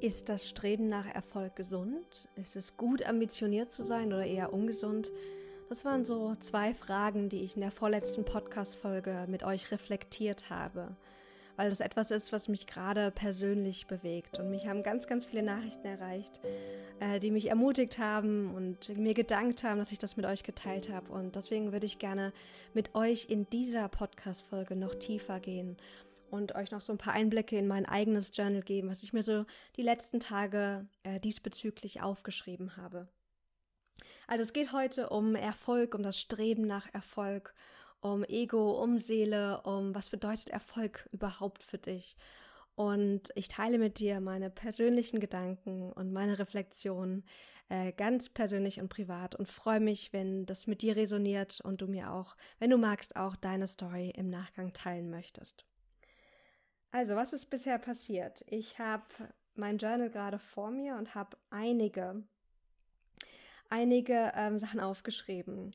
Ist das Streben nach Erfolg gesund? Ist es gut, ambitioniert zu sein oder eher ungesund? Das waren so zwei Fragen, die ich in der vorletzten Podcast-Folge mit euch reflektiert habe. Weil das etwas ist, was mich gerade persönlich bewegt. Und mich haben ganz, ganz viele Nachrichten erreicht, äh, die mich ermutigt haben und mir gedankt haben, dass ich das mit euch geteilt habe. Und deswegen würde ich gerne mit euch in dieser Podcast-Folge noch tiefer gehen und euch noch so ein paar Einblicke in mein eigenes Journal geben, was ich mir so die letzten Tage äh, diesbezüglich aufgeschrieben habe. Also es geht heute um Erfolg, um das Streben nach Erfolg, um Ego, um Seele, um was bedeutet Erfolg überhaupt für dich. Und ich teile mit dir meine persönlichen Gedanken und meine Reflexionen äh, ganz persönlich und privat und freue mich, wenn das mit dir resoniert und du mir auch, wenn du magst, auch deine Story im Nachgang teilen möchtest. Also, was ist bisher passiert? Ich habe mein Journal gerade vor mir und habe einige, einige ähm, Sachen aufgeschrieben.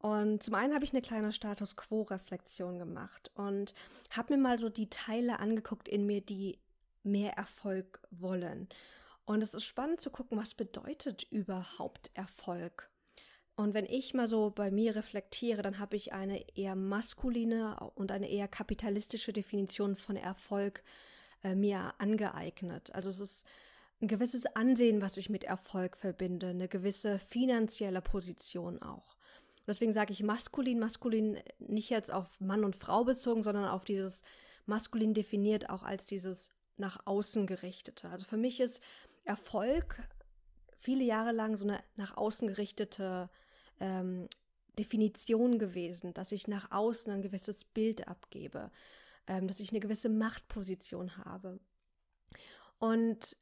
Und zum einen habe ich eine kleine Status Quo-Reflexion gemacht und habe mir mal so die Teile angeguckt in mir, die mehr Erfolg wollen. Und es ist spannend zu gucken, was bedeutet überhaupt Erfolg? Und wenn ich mal so bei mir reflektiere, dann habe ich eine eher maskuline und eine eher kapitalistische Definition von Erfolg äh, mir angeeignet. Also es ist ein gewisses Ansehen, was ich mit Erfolg verbinde, eine gewisse finanzielle Position auch. Deswegen sage ich maskulin, maskulin nicht jetzt auf Mann und Frau bezogen, sondern auf dieses maskulin definiert auch als dieses nach außen gerichtete. Also für mich ist Erfolg viele Jahre lang so eine nach außen gerichtete ähm, Definition gewesen, dass ich nach außen ein gewisses Bild abgebe, ähm, dass ich eine gewisse Machtposition habe. Und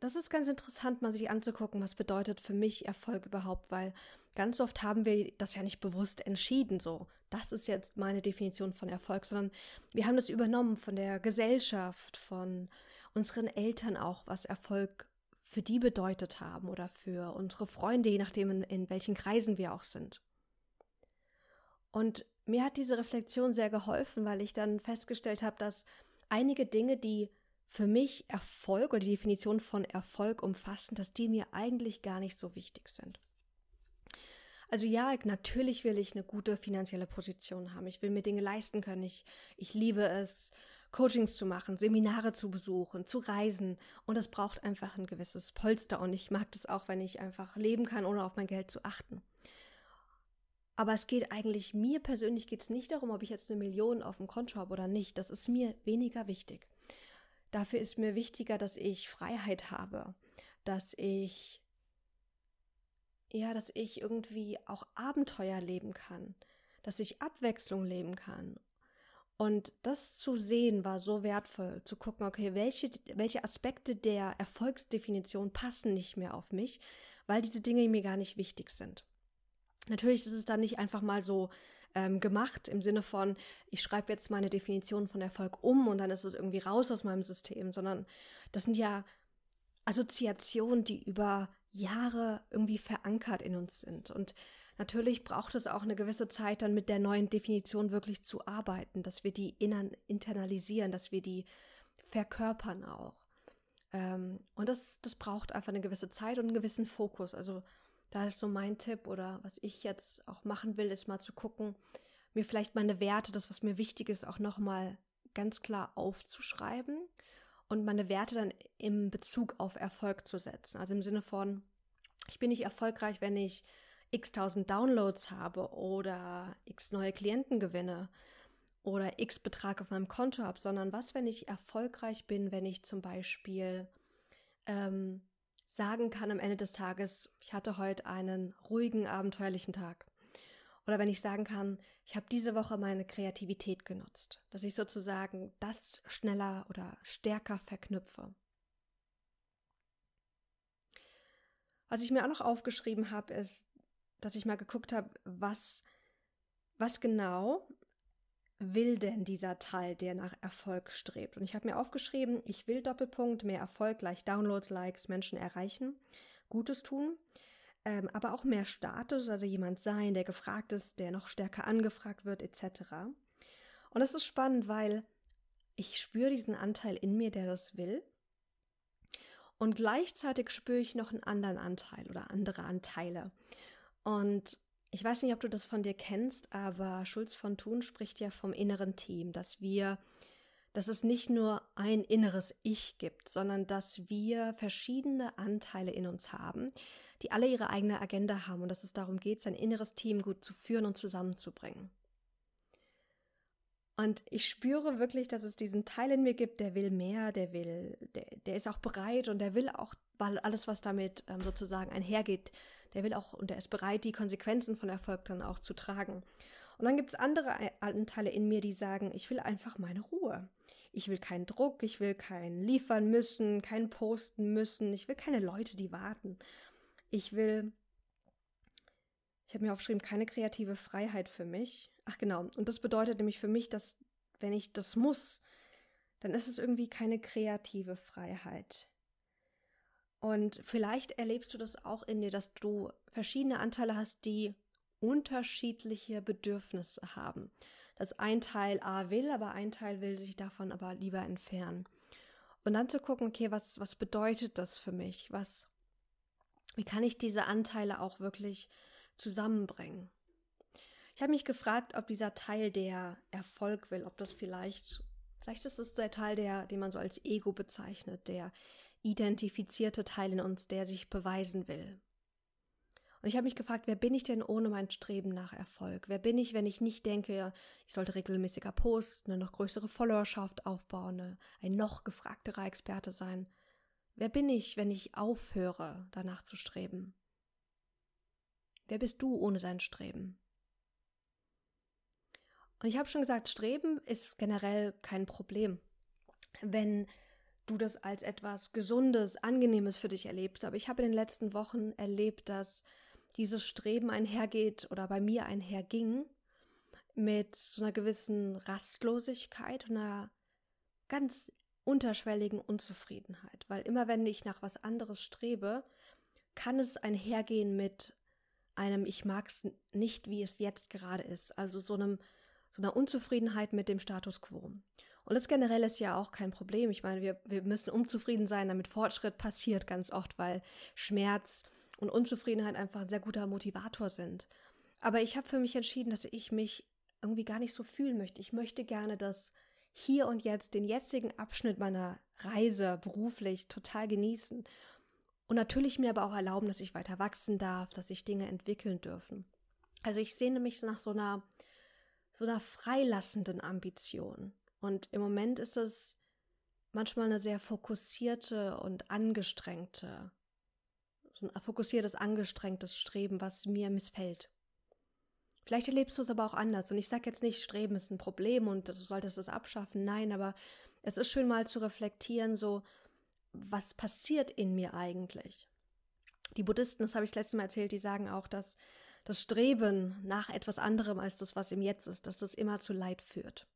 das ist ganz interessant, mal sich anzugucken, was bedeutet für mich Erfolg überhaupt, weil ganz oft haben wir das ja nicht bewusst entschieden, so, das ist jetzt meine Definition von Erfolg, sondern wir haben das übernommen von der Gesellschaft, von unseren Eltern auch, was Erfolg für die bedeutet haben oder für unsere Freunde, je nachdem, in, in welchen Kreisen wir auch sind. Und mir hat diese Reflexion sehr geholfen, weil ich dann festgestellt habe, dass einige Dinge, die für mich Erfolg oder die Definition von Erfolg umfassen, dass die mir eigentlich gar nicht so wichtig sind. Also ja, natürlich will ich eine gute finanzielle Position haben. Ich will mir Dinge leisten können. Ich, ich liebe es, Coachings zu machen, Seminare zu besuchen, zu reisen. Und das braucht einfach ein gewisses Polster. Und ich mag das auch, wenn ich einfach leben kann, ohne auf mein Geld zu achten. Aber es geht eigentlich, mir persönlich geht es nicht darum, ob ich jetzt eine Million auf dem Konto habe oder nicht. Das ist mir weniger wichtig. Dafür ist mir wichtiger, dass ich Freiheit habe, dass ich, ja, dass ich irgendwie auch Abenteuer leben kann, dass ich Abwechslung leben kann und das zu sehen war so wertvoll, zu gucken, okay, welche, welche Aspekte der Erfolgsdefinition passen nicht mehr auf mich, weil diese Dinge mir gar nicht wichtig sind. Natürlich ist es dann nicht einfach mal so ähm, gemacht im Sinne von, ich schreibe jetzt meine Definition von Erfolg um und dann ist es irgendwie raus aus meinem System, sondern das sind ja Assoziationen, die über Jahre irgendwie verankert in uns sind. Und natürlich braucht es auch eine gewisse Zeit, dann mit der neuen Definition wirklich zu arbeiten, dass wir die innern internalisieren, dass wir die verkörpern auch. Ähm, und das, das braucht einfach eine gewisse Zeit und einen gewissen Fokus. Also da ist so mein Tipp oder was ich jetzt auch machen will, ist mal zu gucken, mir vielleicht meine Werte, das, was mir wichtig ist, auch nochmal ganz klar aufzuschreiben und meine Werte dann im Bezug auf Erfolg zu setzen. Also im Sinne von, ich bin nicht erfolgreich, wenn ich x tausend Downloads habe oder x neue Klienten gewinne oder x Betrag auf meinem Konto habe, sondern was, wenn ich erfolgreich bin, wenn ich zum Beispiel ähm, sagen kann am Ende des Tages, ich hatte heute einen ruhigen, abenteuerlichen Tag. Oder wenn ich sagen kann, ich habe diese Woche meine Kreativität genutzt, dass ich sozusagen das schneller oder stärker verknüpfe. Was ich mir auch noch aufgeschrieben habe, ist, dass ich mal geguckt habe, was, was genau will denn dieser Teil, der nach Erfolg strebt? Und ich habe mir aufgeschrieben, ich will Doppelpunkt, mehr Erfolg gleich Downloads, Likes, Menschen erreichen, Gutes tun ähm, aber auch mehr Status, also jemand sein, der gefragt ist, der noch stärker angefragt wird, etc. Und das ist spannend, weil ich spüre diesen Anteil in mir, der das will. Und gleichzeitig spüre ich noch einen anderen Anteil oder andere Anteile. Und ich weiß nicht, ob du das von dir kennst, aber Schulz von Thun spricht ja vom inneren Team, dass wir, dass es nicht nur ein inneres Ich gibt, sondern dass wir verschiedene Anteile in uns haben, die alle ihre eigene Agenda haben und dass es darum geht, sein inneres Team gut zu führen und zusammenzubringen. Und ich spüre wirklich, dass es diesen Teil in mir gibt, der will mehr, der will, der, der ist auch bereit und der will auch, weil alles, was damit ähm, sozusagen einhergeht, der will auch und der ist bereit, die Konsequenzen von Erfolg dann auch zu tragen. Und dann gibt es andere Anteile in mir, die sagen, ich will einfach meine Ruhe. Ich will keinen Druck, ich will keinen liefern müssen, keinen posten müssen, ich will keine Leute, die warten. Ich will, ich habe mir aufgeschrieben, keine kreative Freiheit für mich. Ach genau, und das bedeutet nämlich für mich, dass wenn ich das muss, dann ist es irgendwie keine kreative Freiheit. Und vielleicht erlebst du das auch in dir, dass du verschiedene Anteile hast, die unterschiedliche Bedürfnisse haben. Dass ein Teil A will, aber ein Teil will sich davon aber lieber entfernen. Und dann zu gucken, okay, was, was bedeutet das für mich? Was, wie kann ich diese Anteile auch wirklich zusammenbringen? Ich habe mich gefragt, ob dieser Teil, der Erfolg will, ob das vielleicht, vielleicht ist es der Teil, der, den man so als Ego bezeichnet, der identifizierte Teil in uns, der sich beweisen will. Und ich habe mich gefragt, wer bin ich denn ohne mein Streben nach Erfolg? Wer bin ich, wenn ich nicht denke, ich sollte regelmäßiger posten, eine noch größere Followerschaft aufbauen, ein noch gefragterer Experte sein? Wer bin ich, wenn ich aufhöre, danach zu streben? Wer bist du ohne dein Streben? Und ich habe schon gesagt, Streben ist generell kein Problem. Wenn du das als etwas Gesundes, Angenehmes für dich erlebst. Aber ich habe in den letzten Wochen erlebt, dass dieses Streben einhergeht oder bei mir einherging mit so einer gewissen Rastlosigkeit und einer ganz unterschwelligen Unzufriedenheit. Weil immer wenn ich nach was anderes strebe, kann es einhergehen mit einem Ich mag es nicht, wie es jetzt gerade ist. Also so einem so einer Unzufriedenheit mit dem Status quo. Und das generell ist ja auch kein Problem. Ich meine, wir, wir müssen unzufrieden sein, damit Fortschritt passiert ganz oft, weil Schmerz und Unzufriedenheit einfach ein sehr guter Motivator sind. Aber ich habe für mich entschieden, dass ich mich irgendwie gar nicht so fühlen möchte. Ich möchte gerne das hier und jetzt, den jetzigen Abschnitt meiner Reise beruflich total genießen. Und natürlich mir aber auch erlauben, dass ich weiter wachsen darf, dass sich Dinge entwickeln dürfen. Also ich sehne mich nach so einer, so einer freilassenden Ambition. Und im Moment ist es manchmal eine sehr fokussierte und angestrengte, so ein fokussiertes, angestrengtes Streben, was mir missfällt. Vielleicht erlebst du es aber auch anders. Und ich sage jetzt nicht, Streben ist ein Problem und du solltest es abschaffen. Nein, aber es ist schön mal zu reflektieren, so, was passiert in mir eigentlich? Die Buddhisten, das habe ich das letzte Mal erzählt, die sagen auch, dass das Streben nach etwas anderem als das, was im Jetzt ist, dass das immer zu Leid führt.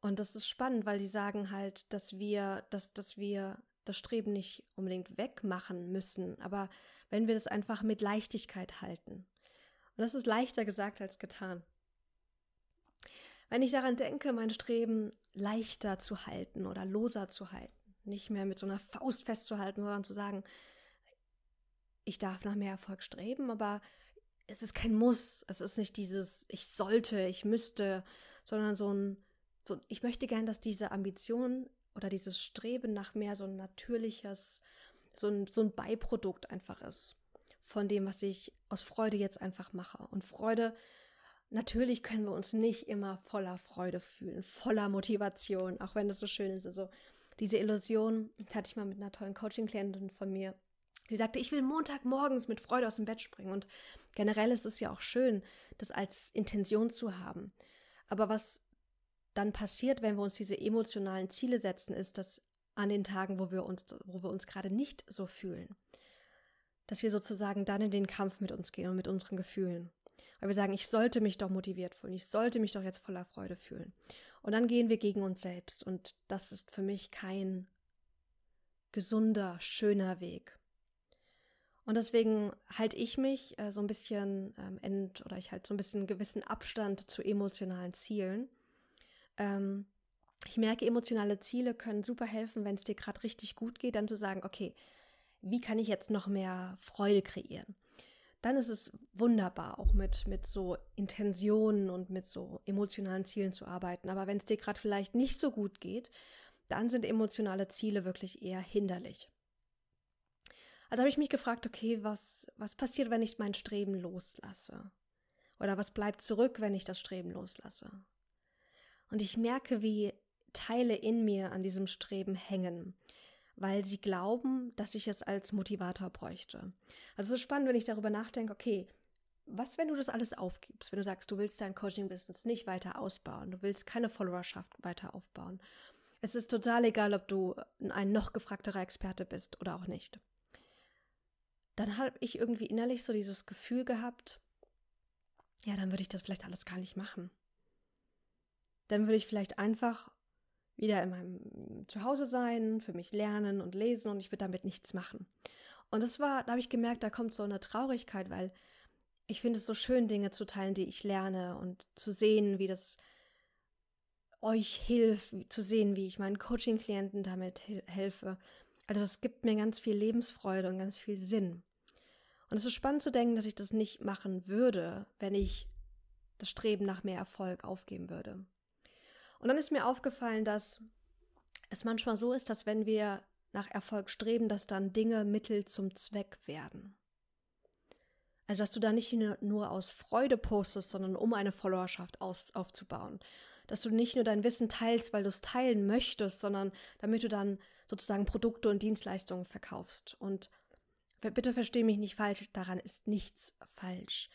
Und das ist spannend, weil die sagen halt, dass wir, dass, dass wir das Streben nicht unbedingt wegmachen müssen, aber wenn wir das einfach mit Leichtigkeit halten. Und das ist leichter gesagt als getan. Wenn ich daran denke, mein Streben leichter zu halten oder loser zu halten, nicht mehr mit so einer Faust festzuhalten, sondern zu sagen, ich darf nach mehr Erfolg streben, aber es ist kein Muss, es ist nicht dieses ich sollte, ich müsste, sondern so ein so, ich möchte gern, dass diese Ambition oder dieses Streben nach mehr so ein natürliches, so ein, so ein Beiprodukt einfach ist von dem, was ich aus Freude jetzt einfach mache. Und Freude, natürlich können wir uns nicht immer voller Freude fühlen, voller Motivation, auch wenn das so schön ist. Also diese Illusion, das hatte ich mal mit einer tollen Coaching-Klientin von mir, die sagte, ich will Montagmorgens mit Freude aus dem Bett springen. Und generell ist es ja auch schön, das als Intention zu haben. Aber was dann passiert, wenn wir uns diese emotionalen Ziele setzen, ist, dass an den Tagen, wo wir uns, wo wir uns gerade nicht so fühlen, dass wir sozusagen dann in den Kampf mit uns gehen und mit unseren Gefühlen. Weil wir sagen, ich sollte mich doch motiviert fühlen, ich sollte mich doch jetzt voller Freude fühlen. Und dann gehen wir gegen uns selbst. Und das ist für mich kein gesunder, schöner Weg. Und deswegen halte ich mich äh, so ein bisschen ähm, ent oder ich halte so ein bisschen gewissen Abstand zu emotionalen Zielen ähm, ich merke, emotionale Ziele können super helfen, wenn es dir gerade richtig gut geht, dann zu sagen, okay, wie kann ich jetzt noch mehr Freude kreieren? Dann ist es wunderbar, auch mit, mit so Intentionen und mit so emotionalen Zielen zu arbeiten. Aber wenn es dir gerade vielleicht nicht so gut geht, dann sind emotionale Ziele wirklich eher hinderlich. Also habe ich mich gefragt, okay, was, was passiert, wenn ich mein Streben loslasse? Oder was bleibt zurück, wenn ich das Streben loslasse? Und ich merke, wie Teile in mir an diesem Streben hängen, weil sie glauben, dass ich es als Motivator bräuchte. Also es ist spannend, wenn ich darüber nachdenke, okay, was, wenn du das alles aufgibst, wenn du sagst, du willst dein Coaching-Business nicht weiter ausbauen, du willst keine Followerschaft weiter aufbauen. Es ist total egal, ob du ein noch gefragterer Experte bist oder auch nicht. Dann habe ich irgendwie innerlich so dieses Gefühl gehabt, ja, dann würde ich das vielleicht alles gar nicht machen. Dann würde ich vielleicht einfach wieder in meinem Zuhause sein, für mich lernen und lesen und ich würde damit nichts machen. Und das war, da habe ich gemerkt, da kommt so eine Traurigkeit, weil ich finde es so schön, Dinge zu teilen, die ich lerne und zu sehen, wie das euch hilft, zu sehen, wie ich meinen Coaching-Klienten damit helfe. Also das gibt mir ganz viel Lebensfreude und ganz viel Sinn. Und es ist spannend zu denken, dass ich das nicht machen würde, wenn ich das Streben nach mehr Erfolg aufgeben würde. Und dann ist mir aufgefallen, dass es manchmal so ist, dass wenn wir nach Erfolg streben, dass dann Dinge Mittel zum Zweck werden. Also, dass du da nicht nur aus Freude postest, sondern um eine Followerschaft auf, aufzubauen. Dass du nicht nur dein Wissen teilst, weil du es teilen möchtest, sondern damit du dann sozusagen Produkte und Dienstleistungen verkaufst. Und bitte verstehe mich nicht falsch, daran ist nichts falsch.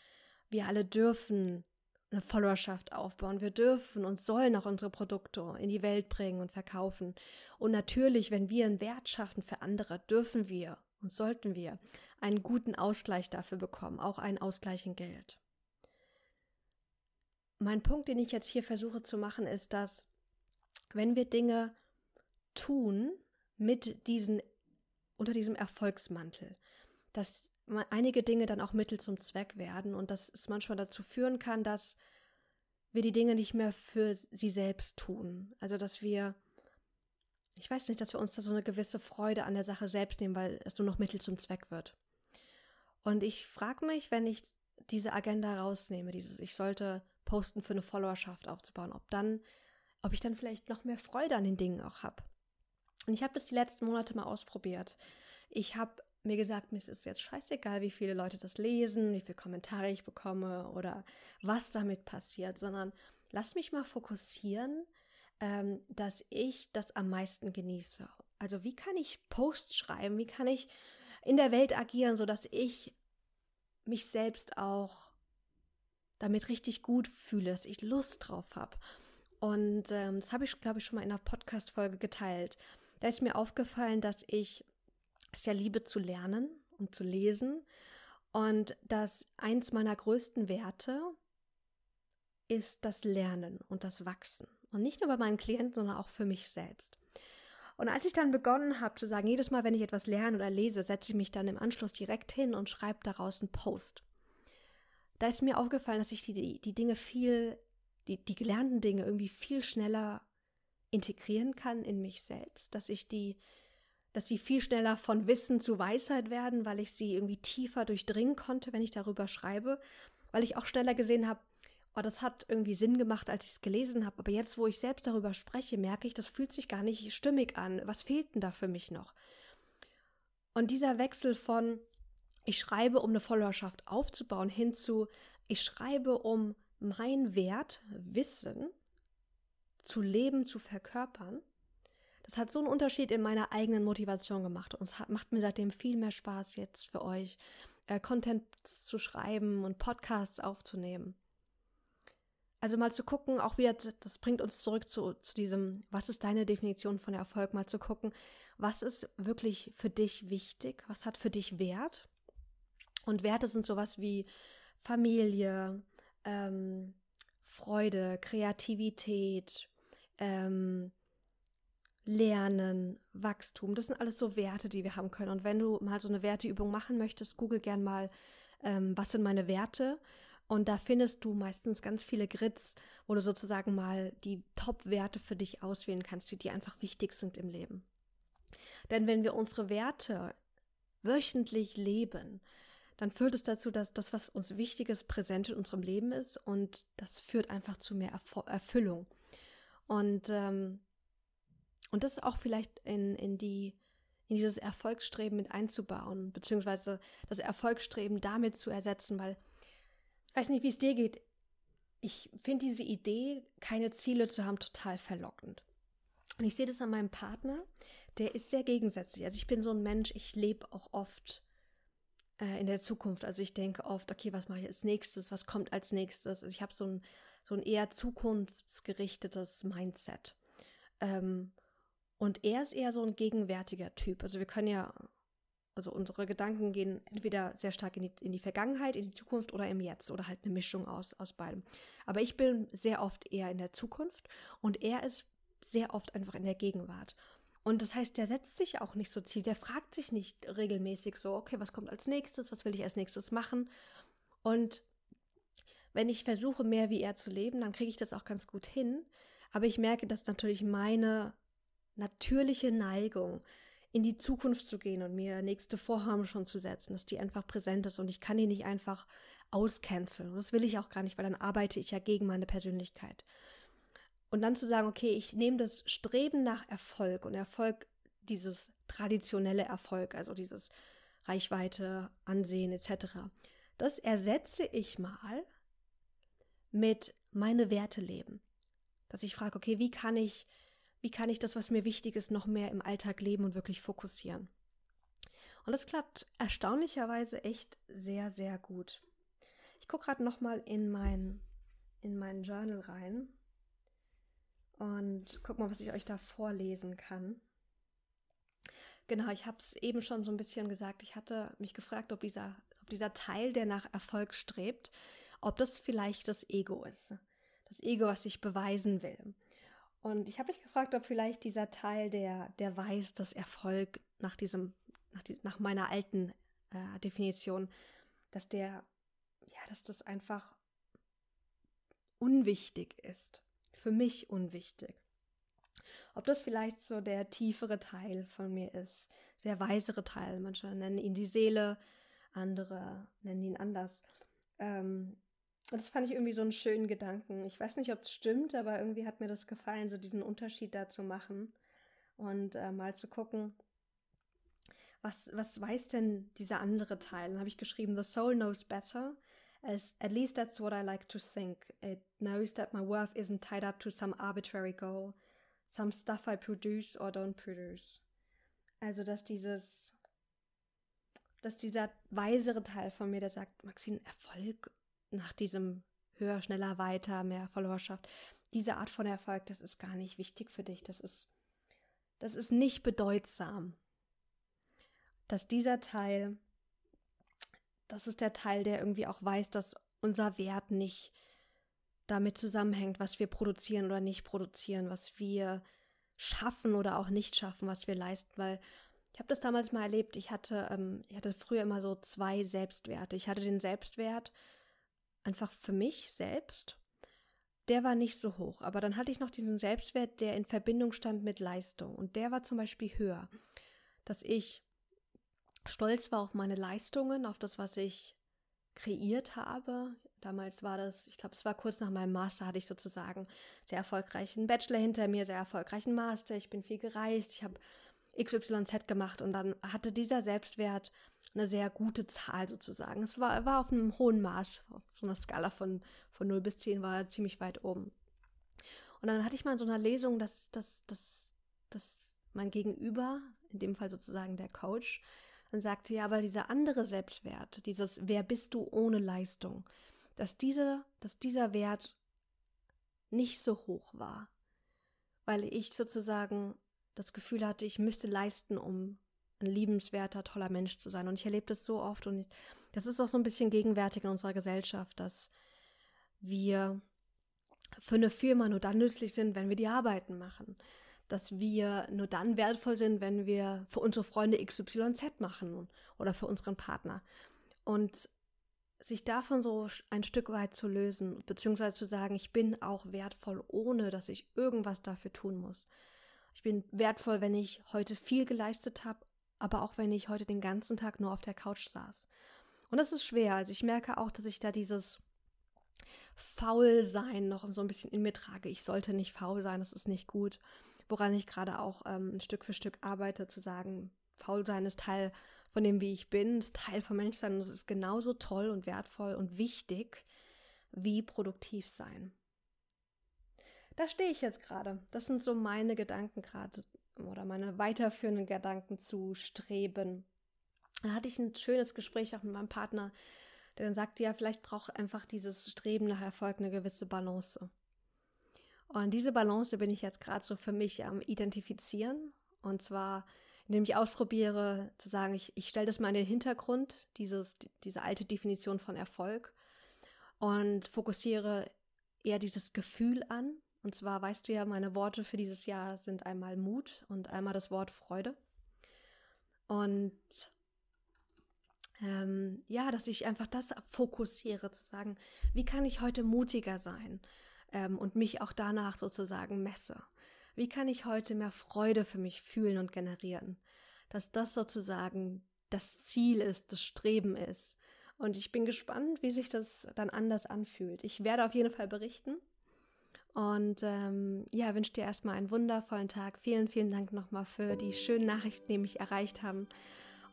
Wir alle dürfen eine Followerschaft aufbauen. Wir dürfen und sollen auch unsere Produkte in die Welt bringen und verkaufen. Und natürlich, wenn wir einen Wert schaffen für andere, dürfen wir und sollten wir einen guten Ausgleich dafür bekommen, auch einen Ausgleich in Geld. Mein Punkt, den ich jetzt hier versuche zu machen, ist, dass wenn wir Dinge tun mit diesen unter diesem Erfolgsmantel, dass einige Dinge dann auch Mittel zum Zweck werden und dass es manchmal dazu führen kann, dass wir die Dinge nicht mehr für sie selbst tun. Also dass wir, ich weiß nicht, dass wir uns da so eine gewisse Freude an der Sache selbst nehmen, weil es nur noch Mittel zum Zweck wird. Und ich frage mich, wenn ich diese Agenda rausnehme, dieses, ich sollte posten für eine Followerschaft aufzubauen, ob dann, ob ich dann vielleicht noch mehr Freude an den Dingen auch habe. Und ich habe das die letzten Monate mal ausprobiert. Ich habe mir gesagt, mir ist es jetzt scheißegal, wie viele Leute das lesen, wie viele Kommentare ich bekomme oder was damit passiert, sondern lass mich mal fokussieren, ähm, dass ich das am meisten genieße. Also wie kann ich Posts schreiben, wie kann ich in der Welt agieren, sodass ich mich selbst auch damit richtig gut fühle, dass ich Lust drauf habe. Und ähm, das habe ich, glaube ich, schon mal in einer Podcast-Folge geteilt. Da ist mir aufgefallen, dass ich ist ja Liebe zu lernen und zu lesen. Und dass eins meiner größten Werte ist das Lernen und das Wachsen. Und nicht nur bei meinen Klienten, sondern auch für mich selbst. Und als ich dann begonnen habe zu sagen, jedes Mal, wenn ich etwas lerne oder lese, setze ich mich dann im Anschluss direkt hin und schreibe daraus einen Post. Da ist mir aufgefallen, dass ich die, die, Dinge viel, die, die gelernten Dinge irgendwie viel schneller integrieren kann in mich selbst, dass ich die dass sie viel schneller von Wissen zu Weisheit werden, weil ich sie irgendwie tiefer durchdringen konnte, wenn ich darüber schreibe, weil ich auch schneller gesehen habe, oh, das hat irgendwie Sinn gemacht, als ich es gelesen habe, aber jetzt, wo ich selbst darüber spreche, merke ich, das fühlt sich gar nicht stimmig an. Was fehlt denn da für mich noch? Und dieser Wechsel von ich schreibe, um eine Followerschaft aufzubauen, hin zu ich schreibe, um mein Wert, Wissen zu leben, zu verkörpern, das hat so einen Unterschied in meiner eigenen Motivation gemacht. Und es hat, macht mir seitdem viel mehr Spaß jetzt für euch, äh, Content zu schreiben und Podcasts aufzunehmen. Also mal zu gucken, auch wieder, das bringt uns zurück zu, zu diesem, was ist deine Definition von Erfolg? Mal zu gucken, was ist wirklich für dich wichtig? Was hat für dich Wert? Und Werte sind sowas wie Familie, ähm, Freude, Kreativität, ähm, Lernen, Wachstum, das sind alles so Werte, die wir haben können. Und wenn du mal so eine Werteübung machen möchtest, google gern mal, ähm, was sind meine Werte? Und da findest du meistens ganz viele Grids, wo du sozusagen mal die Top-Werte für dich auswählen kannst, die dir einfach wichtig sind im Leben. Denn wenn wir unsere Werte wöchentlich leben, dann führt es dazu, dass das, was uns wichtig ist, präsent in unserem Leben ist und das führt einfach zu mehr Erf Erfüllung. Und, ähm, und das auch vielleicht in, in, die, in dieses Erfolgsstreben mit einzubauen, beziehungsweise das Erfolgsstreben damit zu ersetzen, weil ich weiß nicht, wie es dir geht. Ich finde diese Idee, keine Ziele zu haben, total verlockend. Und ich sehe das an meinem Partner, der ist sehr gegensätzlich. Also ich bin so ein Mensch, ich lebe auch oft äh, in der Zukunft. Also ich denke oft, okay, was mache ich als nächstes, was kommt als nächstes. Also ich habe so ein, so ein eher zukunftsgerichtetes Mindset. Ähm, und er ist eher so ein gegenwärtiger Typ. Also wir können ja, also unsere Gedanken gehen entweder sehr stark in die, in die Vergangenheit, in die Zukunft oder im Jetzt oder halt eine Mischung aus, aus beidem. Aber ich bin sehr oft eher in der Zukunft und er ist sehr oft einfach in der Gegenwart. Und das heißt, der setzt sich auch nicht so Ziel, der fragt sich nicht regelmäßig so, okay, was kommt als nächstes, was will ich als nächstes machen? Und wenn ich versuche, mehr wie er zu leben, dann kriege ich das auch ganz gut hin. Aber ich merke, dass natürlich meine natürliche Neigung, in die Zukunft zu gehen und mir nächste Vorhaben schon zu setzen, dass die einfach präsent ist und ich kann die nicht einfach auscanceln. Und das will ich auch gar nicht, weil dann arbeite ich ja gegen meine Persönlichkeit. Und dann zu sagen, okay, ich nehme das Streben nach Erfolg und Erfolg, dieses traditionelle Erfolg, also dieses Reichweite, Ansehen etc., das ersetze ich mal mit meine Werte leben. Dass ich frage, okay, wie kann ich, wie kann ich das, was mir wichtig ist, noch mehr im Alltag leben und wirklich fokussieren? Und das klappt erstaunlicherweise echt sehr, sehr gut. Ich gucke gerade nochmal in mein, in mein Journal rein und guck mal, was ich euch da vorlesen kann. Genau, ich habe es eben schon so ein bisschen gesagt. Ich hatte mich gefragt, ob dieser, ob dieser Teil, der nach Erfolg strebt, ob das vielleicht das Ego ist. Das Ego, was ich beweisen will. Und ich habe mich gefragt, ob vielleicht dieser Teil, der, der weiß, dass Erfolg nach diesem, nach, die, nach meiner alten äh, Definition, dass der, ja, dass das einfach unwichtig ist für mich unwichtig. Ob das vielleicht so der tiefere Teil von mir ist, der weisere Teil, manche nennen ihn die Seele, andere nennen ihn anders. Ähm, das fand ich irgendwie so einen schönen Gedanken. Ich weiß nicht, ob es stimmt, aber irgendwie hat mir das gefallen, so diesen Unterschied da zu machen und äh, mal zu gucken, was, was weiß denn dieser andere Teil? Dann habe ich geschrieben, The Soul Knows Better As, at least that's what I like to think. It knows that my worth isn't tied up to some arbitrary goal, some stuff I produce or don't produce. Also, dass dieses, dass dieser weisere Teil von mir, der sagt, Maxine, Erfolg nach diesem höher, schneller, weiter, mehr Followerschaft, diese Art von Erfolg, das ist gar nicht wichtig für dich. Das ist, das ist nicht bedeutsam. Dass dieser Teil das ist der Teil, der irgendwie auch weiß, dass unser Wert nicht damit zusammenhängt, was wir produzieren oder nicht produzieren, was wir schaffen oder auch nicht schaffen, was wir leisten, weil ich habe das damals mal erlebt. Ich hatte, ähm, ich hatte früher immer so zwei Selbstwerte. Ich hatte den Selbstwert einfach für mich selbst. Der war nicht so hoch. Aber dann hatte ich noch diesen Selbstwert, der in Verbindung stand mit Leistung. Und der war zum Beispiel höher. Dass ich stolz war auf meine Leistungen, auf das, was ich kreiert habe. Damals war das, ich glaube, es war kurz nach meinem Master, hatte ich sozusagen sehr erfolgreichen Bachelor hinter mir, sehr erfolgreichen Master. Ich bin viel gereist, ich habe XYZ gemacht und dann hatte dieser Selbstwert eine sehr gute Zahl sozusagen. Es war, war auf einem hohen Maß, auf so einer Skala von, von 0 bis 10 war er ziemlich weit oben. Und dann hatte ich mal in so einer Lesung, dass, dass, dass, dass mein Gegenüber, in dem Fall sozusagen der Coach, und sagte, ja, weil dieser andere Selbstwert, dieses Wer bist du ohne Leistung, dass, diese, dass dieser Wert nicht so hoch war, weil ich sozusagen das Gefühl hatte, ich müsste leisten, um ein liebenswerter, toller Mensch zu sein. Und ich erlebe das so oft und das ist auch so ein bisschen gegenwärtig in unserer Gesellschaft, dass wir für eine Firma nur dann nützlich sind, wenn wir die Arbeiten machen dass wir nur dann wertvoll sind, wenn wir für unsere Freunde XYZ machen oder für unseren Partner. Und sich davon so ein Stück weit zu lösen, beziehungsweise zu sagen, ich bin auch wertvoll, ohne dass ich irgendwas dafür tun muss. Ich bin wertvoll, wenn ich heute viel geleistet habe, aber auch wenn ich heute den ganzen Tag nur auf der Couch saß. Und das ist schwer. Also ich merke auch, dass ich da dieses Faulsein noch so ein bisschen in mir trage. Ich sollte nicht faul sein, das ist nicht gut. Woran ich gerade auch ähm, Stück für Stück arbeite, zu sagen, faul sein ist Teil von dem, wie ich bin, ist Teil vom Menschsein und es ist genauso toll und wertvoll und wichtig wie produktiv sein. Da stehe ich jetzt gerade. Das sind so meine Gedanken gerade oder meine weiterführenden Gedanken zu Streben. Da hatte ich ein schönes Gespräch auch mit meinem Partner, der dann sagte, ja, vielleicht braucht einfach dieses Streben nach Erfolg eine gewisse Balance. Und diese Balance bin ich jetzt gerade so für mich am Identifizieren. Und zwar indem ich ausprobiere, zu sagen, ich, ich stelle das mal in den Hintergrund, dieses, diese alte Definition von Erfolg und fokussiere eher dieses Gefühl an. Und zwar weißt du ja, meine Worte für dieses Jahr sind einmal Mut und einmal das Wort Freude. Und ähm, ja, dass ich einfach das fokussiere, zu sagen, wie kann ich heute mutiger sein ähm, und mich auch danach sozusagen messe. Wie kann ich heute mehr Freude für mich fühlen und generieren? Dass das sozusagen das Ziel ist, das Streben ist. Und ich bin gespannt, wie sich das dann anders anfühlt. Ich werde auf jeden Fall berichten. Und ähm, ja, wünsche dir erstmal einen wundervollen Tag. Vielen, vielen Dank nochmal für die schönen Nachrichten, die mich erreicht haben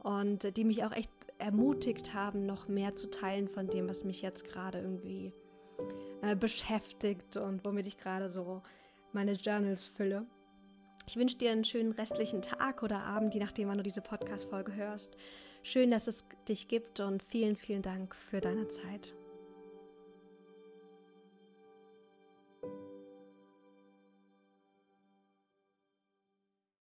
und die mich auch echt ermutigt haben, noch mehr zu teilen von dem, was mich jetzt gerade irgendwie äh, beschäftigt und womit ich gerade so meine Journals fülle. Ich wünsche dir einen schönen restlichen Tag oder Abend, je nachdem, wann du diese Podcast-Folge hörst. Schön, dass es dich gibt und vielen, vielen Dank für deine Zeit.